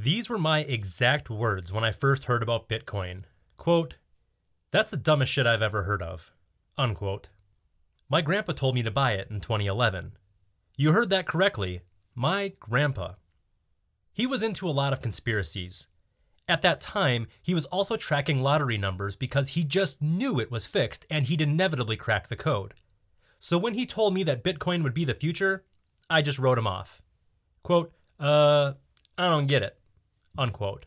These were my exact words when I first heard about Bitcoin. Quote, That's the dumbest shit I've ever heard of. Unquote. My grandpa told me to buy it in 2011. You heard that correctly. My grandpa. He was into a lot of conspiracies. At that time, he was also tracking lottery numbers because he just knew it was fixed and he'd inevitably crack the code. So when he told me that Bitcoin would be the future, I just wrote him off. Quote, uh, I don't get it. Unquote.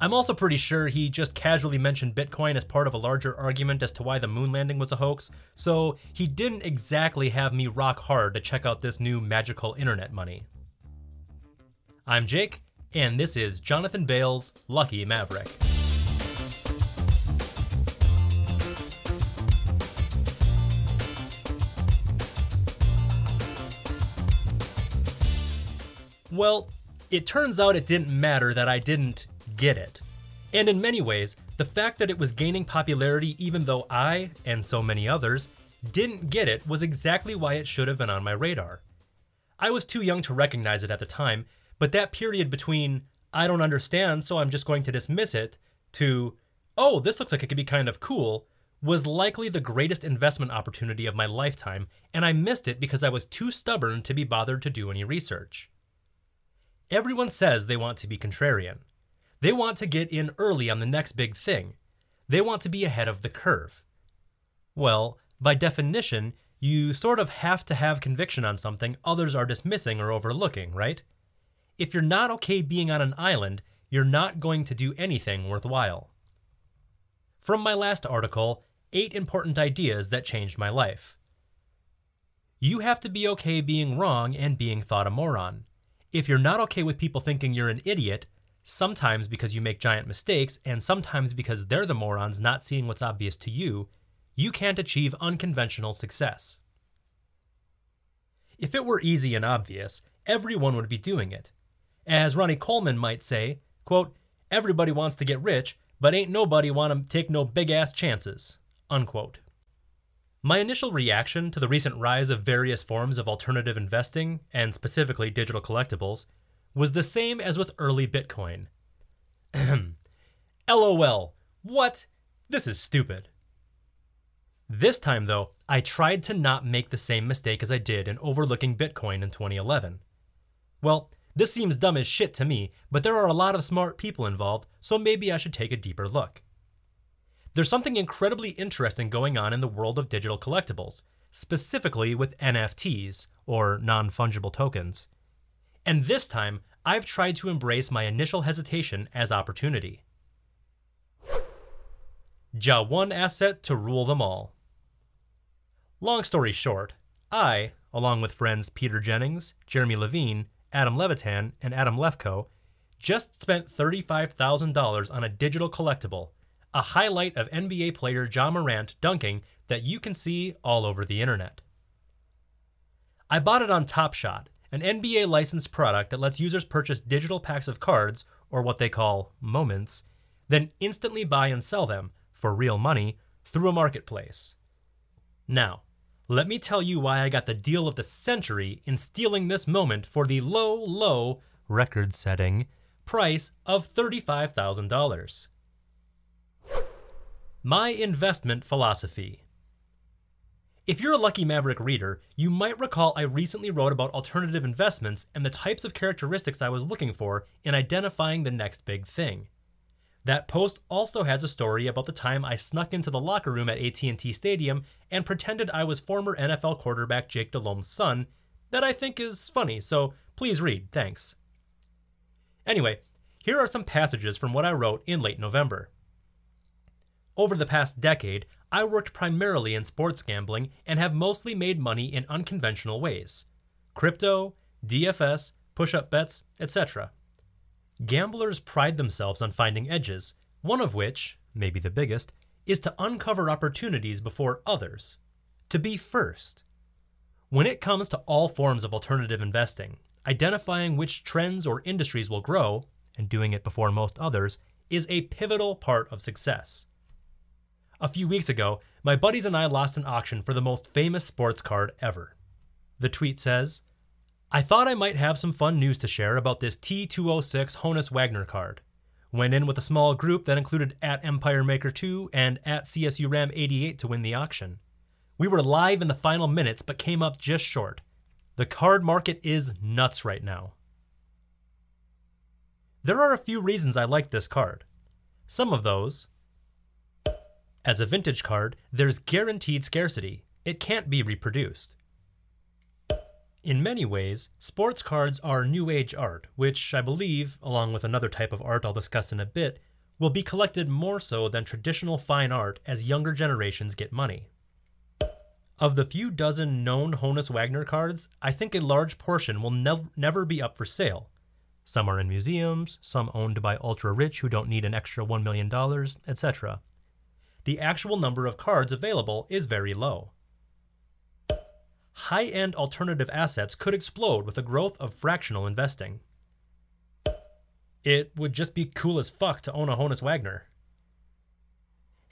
I'm also pretty sure he just casually mentioned Bitcoin as part of a larger argument as to why the moon landing was a hoax, so he didn't exactly have me rock hard to check out this new magical internet money. I'm Jake, and this is Jonathan Bales' Lucky Maverick. Well, it turns out it didn't matter that I didn't get it. And in many ways, the fact that it was gaining popularity even though I, and so many others, didn't get it was exactly why it should have been on my radar. I was too young to recognize it at the time, but that period between, I don't understand, so I'm just going to dismiss it, to, oh, this looks like it could be kind of cool, was likely the greatest investment opportunity of my lifetime, and I missed it because I was too stubborn to be bothered to do any research. Everyone says they want to be contrarian. They want to get in early on the next big thing. They want to be ahead of the curve. Well, by definition, you sort of have to have conviction on something others are dismissing or overlooking, right? If you're not okay being on an island, you're not going to do anything worthwhile. From my last article, 8 important ideas that changed my life. You have to be okay being wrong and being thought a moron. If you're not okay with people thinking you're an idiot, sometimes because you make giant mistakes, and sometimes because they're the morons not seeing what's obvious to you, you can't achieve unconventional success. If it were easy and obvious, everyone would be doing it. As Ronnie Coleman might say, quote, everybody wants to get rich, but ain't nobody want to take no big ass chances. Unquote. My initial reaction to the recent rise of various forms of alternative investing, and specifically digital collectibles, was the same as with early Bitcoin. LOL, what? This is stupid. This time, though, I tried to not make the same mistake as I did in overlooking Bitcoin in 2011. Well, this seems dumb as shit to me, but there are a lot of smart people involved, so maybe I should take a deeper look. There's something incredibly interesting going on in the world of digital collectibles, specifically with NFTs, or non fungible tokens. And this time, I've tried to embrace my initial hesitation as opportunity. Ja one asset to rule them all. Long story short, I, along with friends Peter Jennings, Jeremy Levine, Adam Levitan, and Adam Lefkoe, just spent $35,000 on a digital collectible a highlight of NBA player Ja Morant dunking that you can see all over the internet. I bought it on Top Shot, an NBA licensed product that lets users purchase digital packs of cards, or what they call moments, then instantly buy and sell them, for real money, through a marketplace. Now, let me tell you why I got the deal of the century in stealing this moment for the low, low, record setting price of $35,000. My investment philosophy. If you're a Lucky Maverick reader, you might recall I recently wrote about alternative investments and the types of characteristics I was looking for in identifying the next big thing. That post also has a story about the time I snuck into the locker room at AT&T Stadium and pretended I was former NFL quarterback Jake Delhomme's son that I think is funny, so please read, thanks. Anyway, here are some passages from what I wrote in late November. Over the past decade, I worked primarily in sports gambling and have mostly made money in unconventional ways crypto, DFS, push up bets, etc. Gamblers pride themselves on finding edges, one of which, maybe the biggest, is to uncover opportunities before others, to be first. When it comes to all forms of alternative investing, identifying which trends or industries will grow, and doing it before most others, is a pivotal part of success. A few weeks ago, my buddies and I lost an auction for the most famous sports card ever. The tweet says, I thought I might have some fun news to share about this T206 Honus Wagner card. Went in with a small group that included at Empire Maker 2 and at CSU Ram 88 to win the auction. We were live in the final minutes but came up just short. The card market is nuts right now. There are a few reasons I like this card. Some of those as a vintage card, there's guaranteed scarcity. It can't be reproduced. In many ways, sports cards are new age art, which I believe, along with another type of art I'll discuss in a bit, will be collected more so than traditional fine art as younger generations get money. Of the few dozen known Honus Wagner cards, I think a large portion will nev- never be up for sale. Some are in museums, some owned by ultra rich who don't need an extra $1 million, etc. The actual number of cards available is very low high end alternative assets could explode with the growth of fractional investing. It would just be cool as fuck to own a Honus Wagner.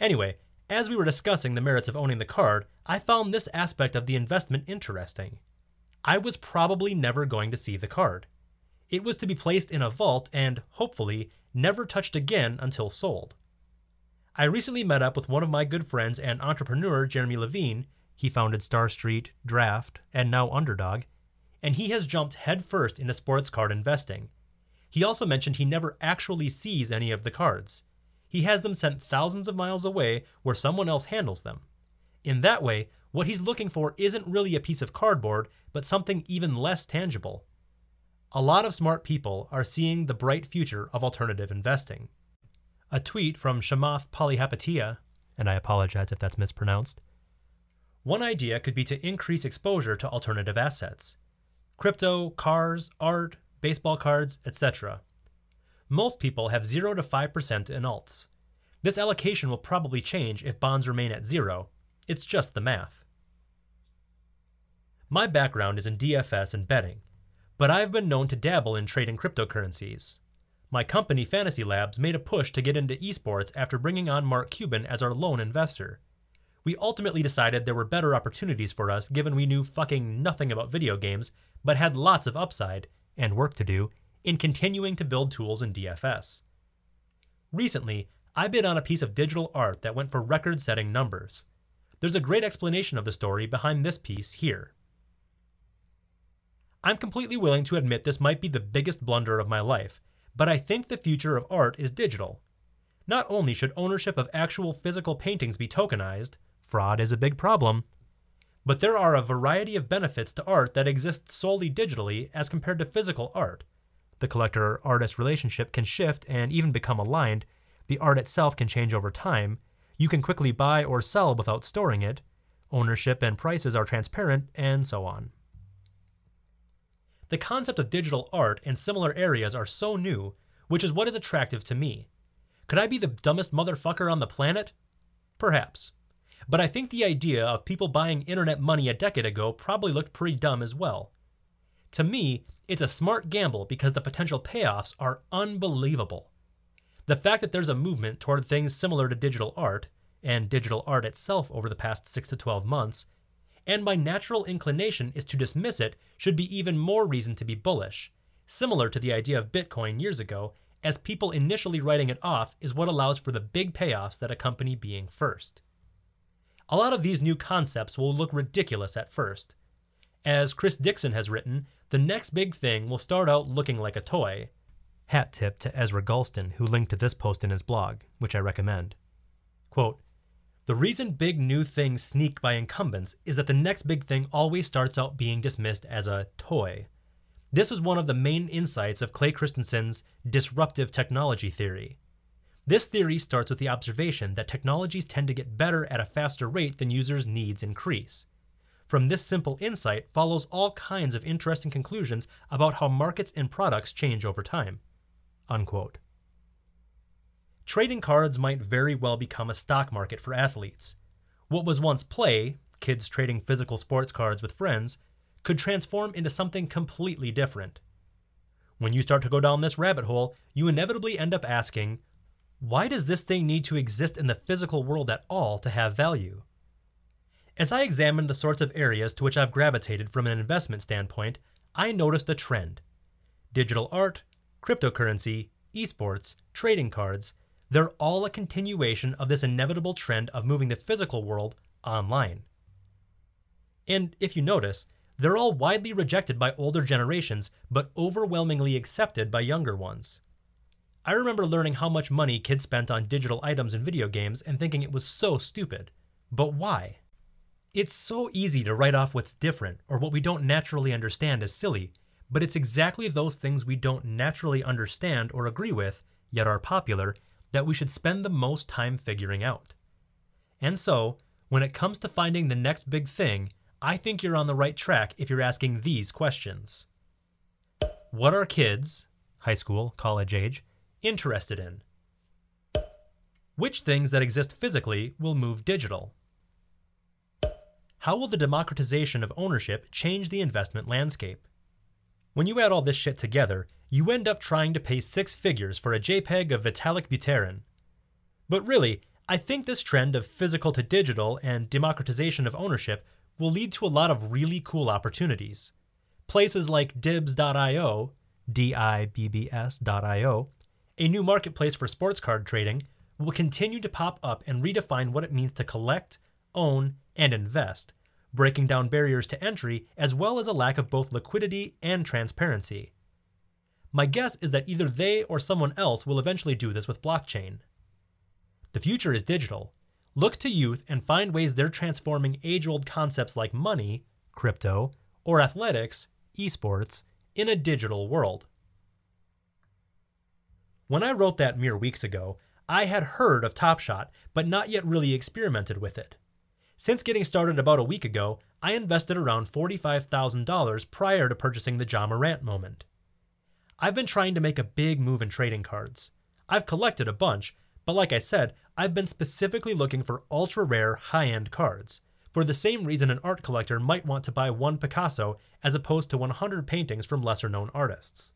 Anyway, as we were discussing the merits of owning the card, I found this aspect of the investment interesting. I was probably never going to see the card. It was to be placed in a vault and, hopefully, never touched again until sold. I recently met up with one of my good friends and entrepreneur, Jeremy Levine, he founded Star Street, Draft, and now Underdog, and he has jumped headfirst into sports card investing. He also mentioned he never actually sees any of the cards. He has them sent thousands of miles away where someone else handles them. In that way, what he's looking for isn't really a piece of cardboard, but something even less tangible. A lot of smart people are seeing the bright future of alternative investing. A tweet from Chamath Palihapitiya, and I apologize if that's mispronounced, one idea could be to increase exposure to alternative assets crypto, cars, art, baseball cards, etc. Most people have 0 to 5% in alts. This allocation will probably change if bonds remain at zero. It's just the math. My background is in DFS and betting, but I've been known to dabble in trading cryptocurrencies. My company, Fantasy Labs, made a push to get into esports after bringing on Mark Cuban as our lone investor we ultimately decided there were better opportunities for us given we knew fucking nothing about video games, but had lots of upside, and work to do, in continuing to build tools in DFS. Recently, I bid on a piece of digital art that went for record setting numbers. There's a great explanation of the story behind this piece here. I'm completely willing to admit this might be the biggest blunder of my life, but I think the future of art is digital. Not only should ownership of actual physical paintings be tokenized, fraud is a big problem. But there are a variety of benefits to art that exist solely digitally as compared to physical art. The collector artist relationship can shift and even become aligned. The art itself can change over time. You can quickly buy or sell without storing it. Ownership and prices are transparent, and so on. The concept of digital art and similar areas are so new, which is what is attractive to me. Could I be the dumbest motherfucker on the planet? Perhaps. But I think the idea of people buying internet money a decade ago probably looked pretty dumb as well. To me, it's a smart gamble because the potential payoffs are unbelievable. The fact that there's a movement toward things similar to digital art, and digital art itself over the past 6 to 12 months, and my natural inclination is to dismiss it should be even more reason to be bullish, similar to the idea of Bitcoin years ago, as people initially writing it off is what allows for the big payoffs that accompany being first. A lot of these new concepts will look ridiculous at first. As Chris Dixon has written, the next big thing will start out looking like a toy. Hat tip to Ezra Galston, who linked to this post in his blog, which I recommend. Quote, the reason big new things sneak by incumbents is that the next big thing always starts out being dismissed as a toy. This is one of the main insights of Clay Christensen's disruptive technology theory. This theory starts with the observation that technologies tend to get better at a faster rate than users' needs increase. From this simple insight follows all kinds of interesting conclusions about how markets and products change over time. Unquote. Trading cards might very well become a stock market for athletes. What was once play, kids trading physical sports cards with friends, could transform into something completely different. When you start to go down this rabbit hole, you inevitably end up asking, why does this thing need to exist in the physical world at all to have value? As I examined the sorts of areas to which I've gravitated from an investment standpoint, I noticed a trend. Digital art, cryptocurrency, esports, trading cards, they're all a continuation of this inevitable trend of moving the physical world online. And if you notice, they're all widely rejected by older generations, but overwhelmingly accepted by younger ones. I remember learning how much money kids spent on digital items and video games and thinking it was so stupid. But why? It's so easy to write off what's different or what we don't naturally understand as silly, but it's exactly those things we don't naturally understand or agree with, yet are popular, that we should spend the most time figuring out. And so, when it comes to finding the next big thing, I think you're on the right track if you're asking these questions. What are kids, high school, college age, interested in? Which things that exist physically will move digital? How will the democratization of ownership change the investment landscape? When you add all this shit together, you end up trying to pay six figures for a JPEG of Vitalik Buterin. But really, I think this trend of physical to digital and democratization of ownership will lead to a lot of really cool opportunities. Places like Dibbs.io, D I B B S.io, a new marketplace for sports card trading, will continue to pop up and redefine what it means to collect, own, and invest, breaking down barriers to entry as well as a lack of both liquidity and transparency. My guess is that either they or someone else will eventually do this with blockchain. The future is digital. Look to youth and find ways they're transforming age old concepts like money, crypto, or athletics, esports, in a digital world. When I wrote that mere weeks ago, I had heard of Top Shot, but not yet really experimented with it. Since getting started about a week ago, I invested around $45,000 prior to purchasing the Ja Morant moment. I've been trying to make a big move in trading cards. I've collected a bunch, but like I said, I've been specifically looking for ultra rare, high end cards, for the same reason an art collector might want to buy one Picasso as opposed to 100 paintings from lesser known artists.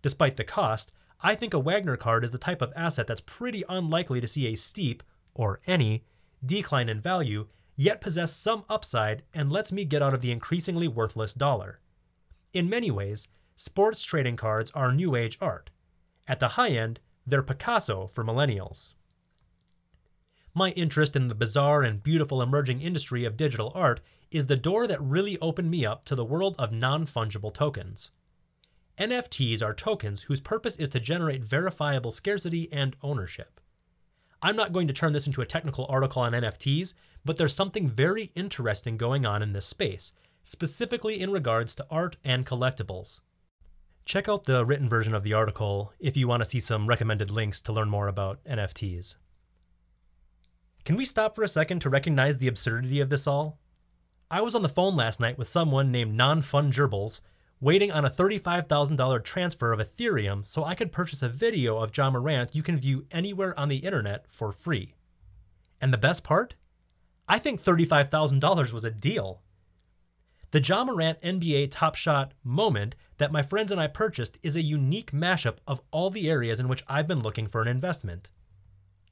Despite the cost, I think a Wagner card is the type of asset that's pretty unlikely to see a steep, or any, decline in value, yet possess some upside and lets me get out of the increasingly worthless dollar. In many ways, sports trading cards are new age art. At the high end, they're Picasso for millennials. My interest in the bizarre and beautiful emerging industry of digital art is the door that really opened me up to the world of non fungible tokens. NFTs are tokens whose purpose is to generate verifiable scarcity and ownership. I'm not going to turn this into a technical article on NFTs, but there's something very interesting going on in this space, specifically in regards to art and collectibles. Check out the written version of the article if you want to see some recommended links to learn more about NFTs. Can we stop for a second to recognize the absurdity of this all? I was on the phone last night with someone named NonFunGerbils, waiting on a $35,000 transfer of Ethereum so I could purchase a video of Ja Morant you can view anywhere on the internet for free. And the best part? I think $35,000 was a deal. The Ja Morant NBA Top Shot moment that my friends and I purchased is a unique mashup of all the areas in which I've been looking for an investment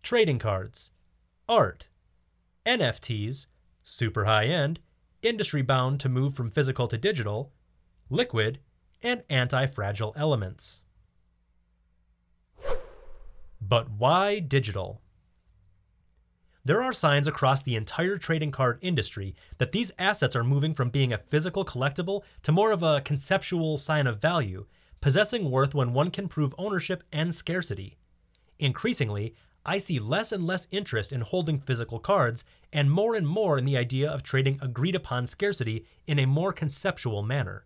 trading cards, art, NFTs, super high end, industry bound to move from physical to digital, liquid, and anti fragile elements. But why digital? There are signs across the entire trading card industry that these assets are moving from being a physical collectible to more of a conceptual sign of value, possessing worth when one can prove ownership and scarcity. Increasingly, I see less and less interest in holding physical cards and more and more in the idea of trading agreed upon scarcity in a more conceptual manner.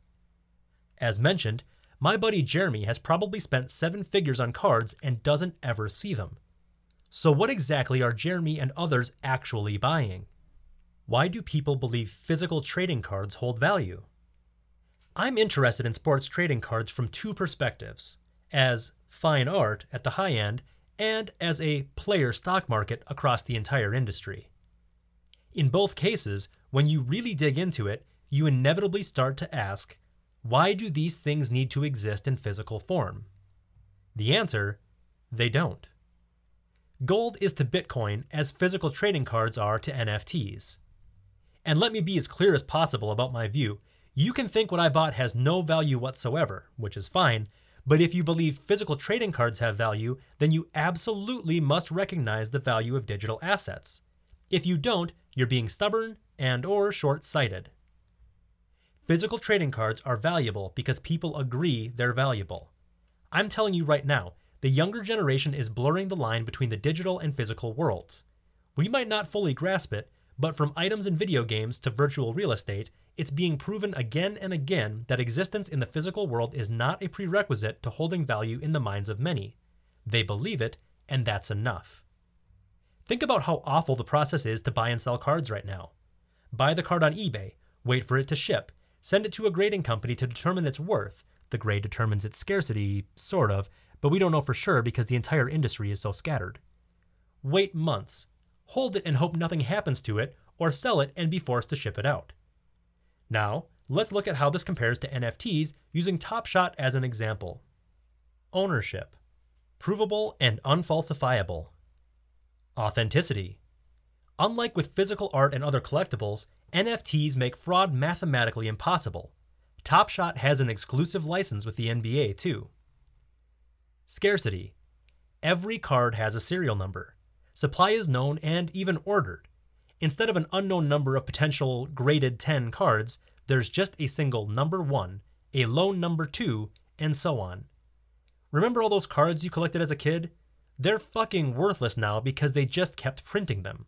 As mentioned, my buddy Jeremy has probably spent seven figures on cards and doesn't ever see them. So, what exactly are Jeremy and others actually buying? Why do people believe physical trading cards hold value? I'm interested in sports trading cards from two perspectives as fine art at the high end and as a player stock market across the entire industry. In both cases, when you really dig into it, you inevitably start to ask why do these things need to exist in physical form? The answer they don't. Gold is to Bitcoin as physical trading cards are to NFTs. And let me be as clear as possible about my view You can think what I bought has no value whatsoever, which is fine, but if you believe physical trading cards have value, then you absolutely must recognize the value of digital assets. If you don't, you're being stubborn and or short-sighted. Physical trading cards are valuable because people agree they're valuable. I'm telling you right now, the younger generation is blurring the line between the digital and physical worlds. We might not fully grasp it, but from items in video games to virtual real estate, it's being proven again and again that existence in the physical world is not a prerequisite to holding value in the minds of many. They believe it, and that's enough. Think about how awful the process is to buy and sell cards right now. Buy the card on eBay, wait for it to ship, send it to a grading company to determine its worth. The grade determines its scarcity, sort of, but we don't know for sure because the entire industry is so scattered. Wait months, hold it and hope nothing happens to it, or sell it and be forced to ship it out. Now, let's look at how this compares to NFTs using Top Shot as an example. Ownership provable and unfalsifiable. Authenticity. Unlike with physical art and other collectibles, NFTs make fraud mathematically impossible. Top Shot has an exclusive license with the NBA, too. Scarcity. Every card has a serial number. Supply is known and even ordered. Instead of an unknown number of potential graded 10 cards, there's just a single number 1, a lone number 2, and so on. Remember all those cards you collected as a kid? They're fucking worthless now because they just kept printing them.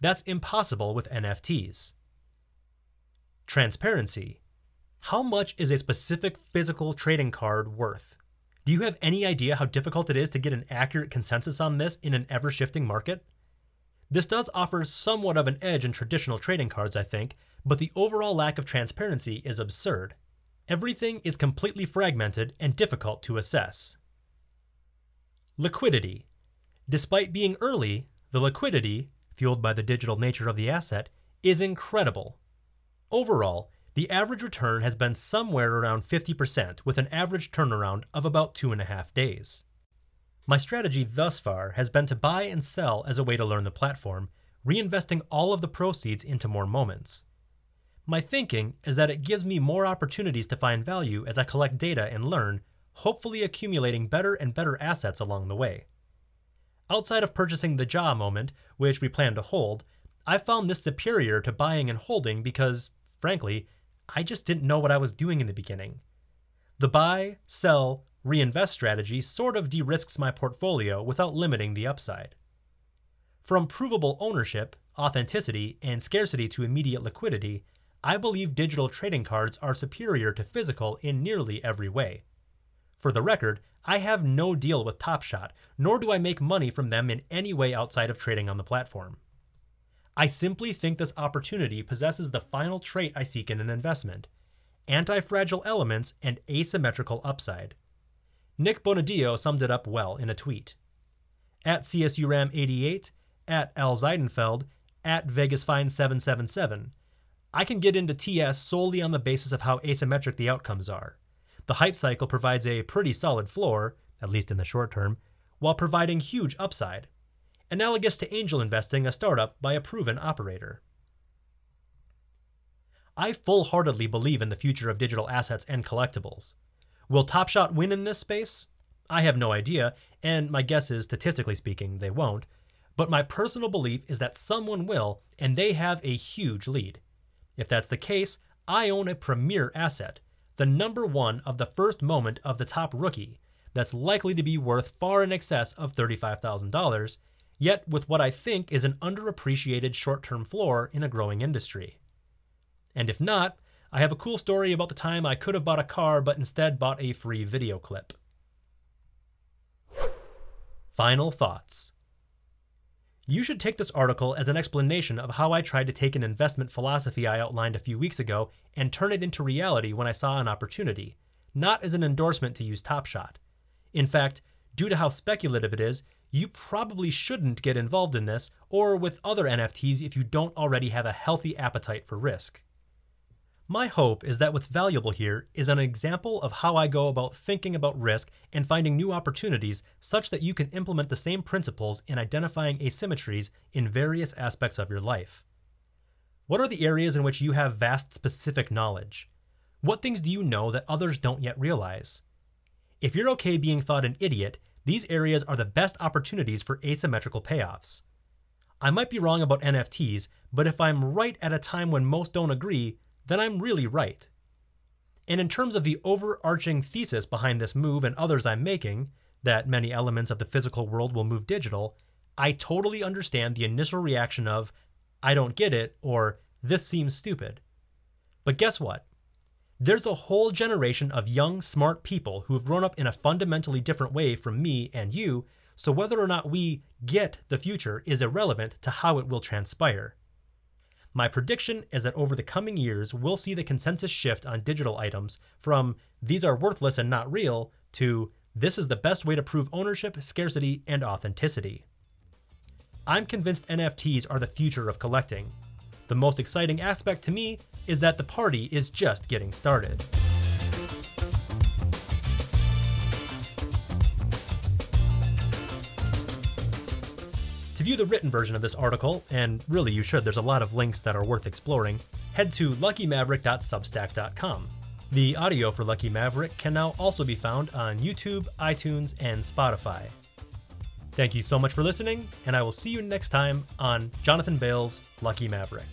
That's impossible with NFTs. Transparency. How much is a specific physical trading card worth? Do you have any idea how difficult it is to get an accurate consensus on this in an ever shifting market? This does offer somewhat of an edge in traditional trading cards, I think, but the overall lack of transparency is absurd. Everything is completely fragmented and difficult to assess. Liquidity. Despite being early, the liquidity, fueled by the digital nature of the asset, is incredible. Overall, the average return has been somewhere around 50%, with an average turnaround of about two and a half days. My strategy thus far has been to buy and sell as a way to learn the platform, reinvesting all of the proceeds into more moments. My thinking is that it gives me more opportunities to find value as I collect data and learn, hopefully accumulating better and better assets along the way. Outside of purchasing the Ja moment, which we plan to hold, I found this superior to buying and holding because, frankly, I just didn't know what I was doing in the beginning. The buy, sell, reinvest strategy sort of de risks my portfolio without limiting the upside. From provable ownership, authenticity, and scarcity to immediate liquidity, I believe digital trading cards are superior to physical in nearly every way. For the record, I have no deal with Top Shot, nor do I make money from them in any way outside of trading on the platform. I simply think this opportunity possesses the final trait I seek in an investment anti fragile elements and asymmetrical upside. Nick Bonadillo summed it up well in a tweet. At CSURAM88, at Al Zeidenfeld, at VegasFine777, I can get into TS solely on the basis of how asymmetric the outcomes are. The hype cycle provides a pretty solid floor, at least in the short term, while providing huge upside. Analogous to angel investing a startup by a proven operator. I full heartedly believe in the future of digital assets and collectibles. Will TopShot win in this space? I have no idea, and my guess is, statistically speaking, they won't. But my personal belief is that someone will, and they have a huge lead. If that's the case, I own a premier asset, the number one of the first moment of the top rookie, that's likely to be worth far in excess of $35,000, yet with what I think is an underappreciated short term floor in a growing industry. And if not, I have a cool story about the time I could have bought a car but instead bought a free video clip. Final thoughts. You should take this article as an explanation of how I tried to take an investment philosophy I outlined a few weeks ago and turn it into reality when I saw an opportunity, not as an endorsement to use Top Shot. In fact, due to how speculative it is, you probably shouldn't get involved in this or with other NFTs if you don't already have a healthy appetite for risk. My hope is that what's valuable here is an example of how I go about thinking about risk and finding new opportunities such that you can implement the same principles in identifying asymmetries in various aspects of your life. What are the areas in which you have vast specific knowledge? What things do you know that others don't yet realize? If you're okay being thought an idiot, these areas are the best opportunities for asymmetrical payoffs. I might be wrong about NFTs, but if I'm right at a time when most don't agree, then I'm really right. And in terms of the overarching thesis behind this move and others I'm making, that many elements of the physical world will move digital, I totally understand the initial reaction of, I don't get it, or this seems stupid. But guess what? There's a whole generation of young, smart people who have grown up in a fundamentally different way from me and you, so whether or not we get the future is irrelevant to how it will transpire. My prediction is that over the coming years, we'll see the consensus shift on digital items from these are worthless and not real to this is the best way to prove ownership, scarcity, and authenticity. I'm convinced NFTs are the future of collecting. The most exciting aspect to me is that the party is just getting started. To view the written version of this article, and really you should, there's a lot of links that are worth exploring, head to luckymaverick.substack.com. The audio for Lucky Maverick can now also be found on YouTube, iTunes, and Spotify. Thank you so much for listening, and I will see you next time on Jonathan Bales' Lucky Maverick.